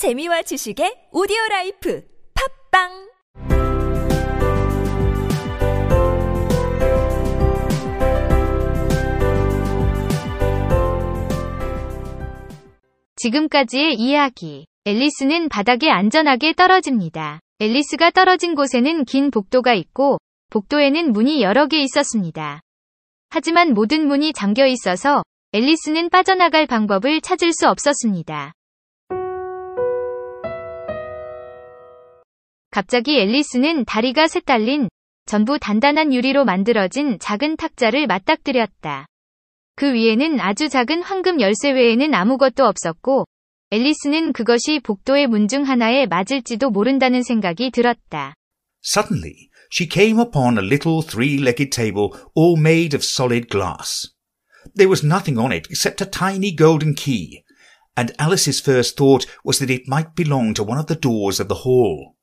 재미와 지식의 오디오 라이프 팝빵 지금까지의 이야기. 앨리스는 바닥에 안전하게 떨어집니다. 앨리스가 떨어진 곳에는 긴 복도가 있고, 복도에는 문이 여러 개 있었습니다. 하지만 모든 문이 잠겨 있어서 앨리스는 빠져나갈 방법을 찾을 수 없었습니다. 갑자기 앨리스는 다리가 셋 달린 전부 단단한 유리로 만들어진 작은 탁자를 맞닥뜨렸다. 그 위에는 아주 작은 황금 열쇠 외에는 아무것도 없었고, 앨리스는 그것이 복도의 문 중 하나에 맞을지도 모른다는 생각이 들었다. Suddenly, she came upon a little three-legged table all made of solid glass. There was nothing on it except a tiny golden key, and Alice's first thought was that it might belong to one of the doors of the hall.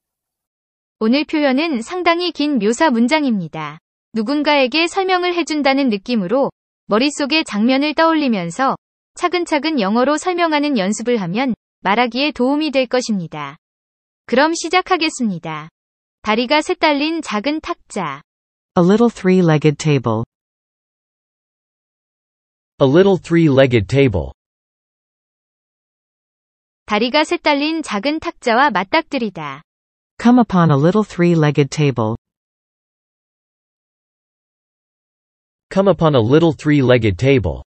오늘 표현은 상당히 긴 묘사 문장입니다. 누군가에게 설명을 해준다는 느낌으로 머릿속에 장면을 떠올리면서 차근차근 영어로 설명하는 연습을 하면 말하기에 도움이 될 것입니다. 그럼 시작하겠습니다. 다리가 셋 달린 작은 탁자. A little three-legged table. A little three-legged table. 다리가 셋 달린 작은 탁자와 맞닥뜨리다. Come upon a little three-legged table. Come upon a little three-legged table.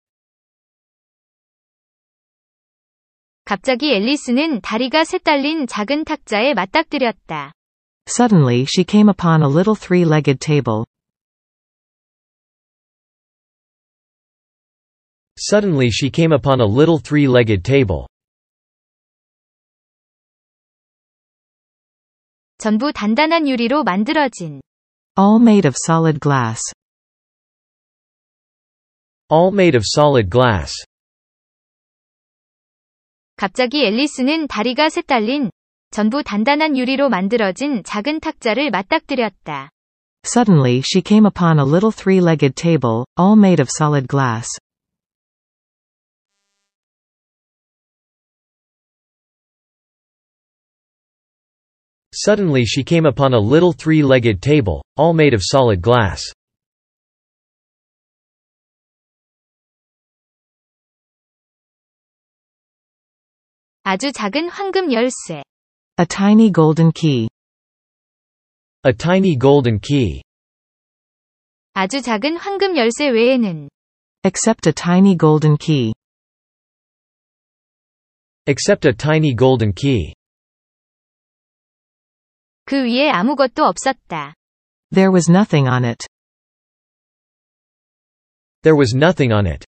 갑자기 앨리스는 다리가 셋 달린 작은 탁자에 맞닥뜨렸다. Suddenly she came upon a little three-legged table. Suddenly she came upon a little three-legged table. 전부 단단한 유리로 만들어진 All made of solid glass. All made of solid glass. 갑자기 앨리스는 다리가 셋 달린 전부 단단한 유리로 만들어진 작은 탁자를 맞닥뜨렸다. Suddenly she came upon a little three-legged table, all made of solid glass. Suddenly she came upon a little three-legged table, all made of solid glass. 아주 작은 황금 열쇠. A tiny golden key. A tiny golden key. 아주 작은 황금 열쇠 외에는 Except a tiny golden key. Except a tiny golden key. 그 위에 아무것도 없었다. There was nothing on it. There was nothing on it.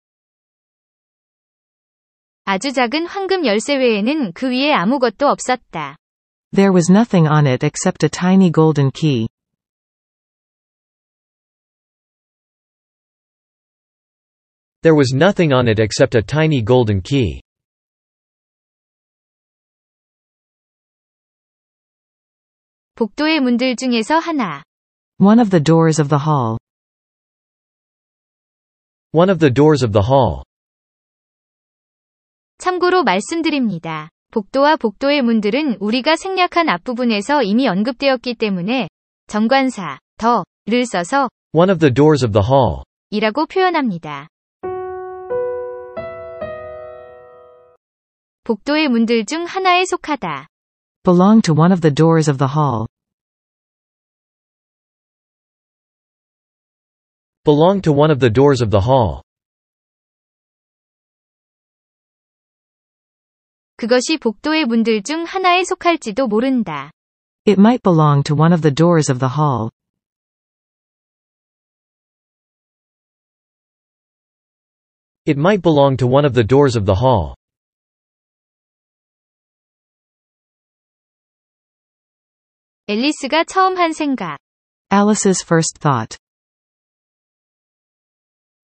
아주 작은 황금 열쇠 외에는 그 위에 아무것도 없었다. There was nothing on it except a tiny golden key. There was nothing on it except a tiny golden key. 복도의 문들 중에서 하나. One of the doors of the hall. One of the doors of the hall. 참고로 말씀드립니다. 복도와 복도의 문들은 우리가 생략한 앞부분에서 이미 언급되었기 때문에 정관사, 더를 써서 One of the doors of the hall. 이라고 표현합니다. 복도의 문들 중 하나에 속하다. Belong to one of the doors of the hall. Belong to one of the doors of the hall. 그것이 복도의 문들 중 하나에 속할지도 모른다. It might belong to one of the doors of the hall. It might belong to one of the doors of the hall. 앨리스가 처음 한 생각. Alice's first thought.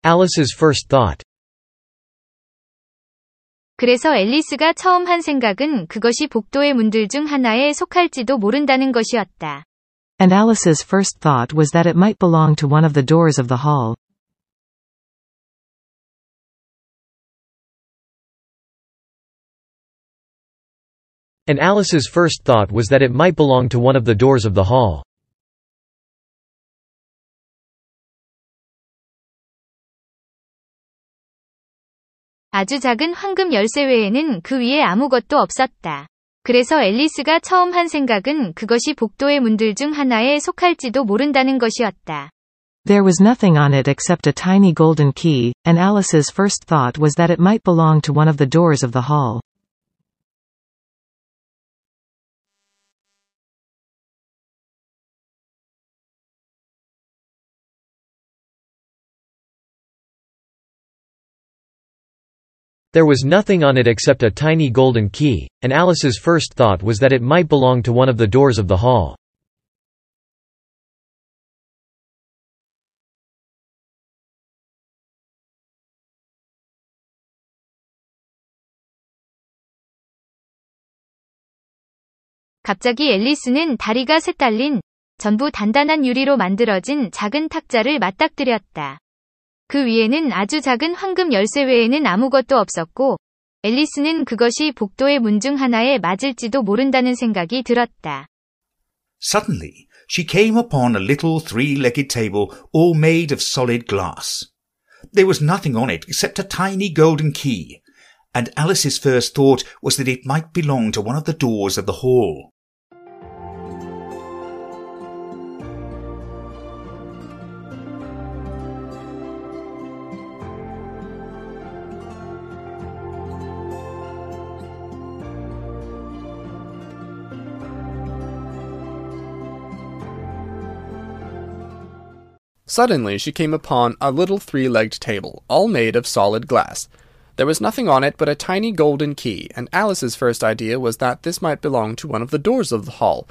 Alice's first thought. 그래서 앨리스가 처음 한 생각은 그것이 복도의 문들 중 하나에 속할지도 모른다는 것이었다. And Alice's first thought was that it might belong to one of the doors of the hall. and Alice's first thought was that it might belong to one of the doors of the hall. 아주 작은 황금 열쇠 외에는 그 위에 아무것도 없었다. 그래서 앨리스가 처음 한 생각은 그것이 복도의 문들 중 하나에 속할지도 모른다는 것이었다. There was nothing on it except a tiny golden key, and Alice's first thought was that it might belong to one of the doors of the hall. There was nothing on it except a tiny golden key, and Alice's first thought was that it might belong to one of the doors of the hall. 갑자기 앨리스는 다리가 셋 달린 전부 단단한 유리로 만들어진 작은 탁자를 맞닥뜨렸다. 그 위에는 아주 작은 황금 열쇠 외에는 아무것도 없었고, 앨리스는 그것이 복도의 문 중 하나에 맞을지도 모른다는 생각이 들었다. Suddenly, she came upon a little three-legged table all made of solid glass. There was nothing on it except a tiny golden key, and Alice's first thought was that it might belong to one of the doors of the hall. Suddenly she came upon a little three-legged table, all made of solid glass. There was nothing on it but a tiny golden key, and Alice's first idea was that this might belong to one of the doors of the hall.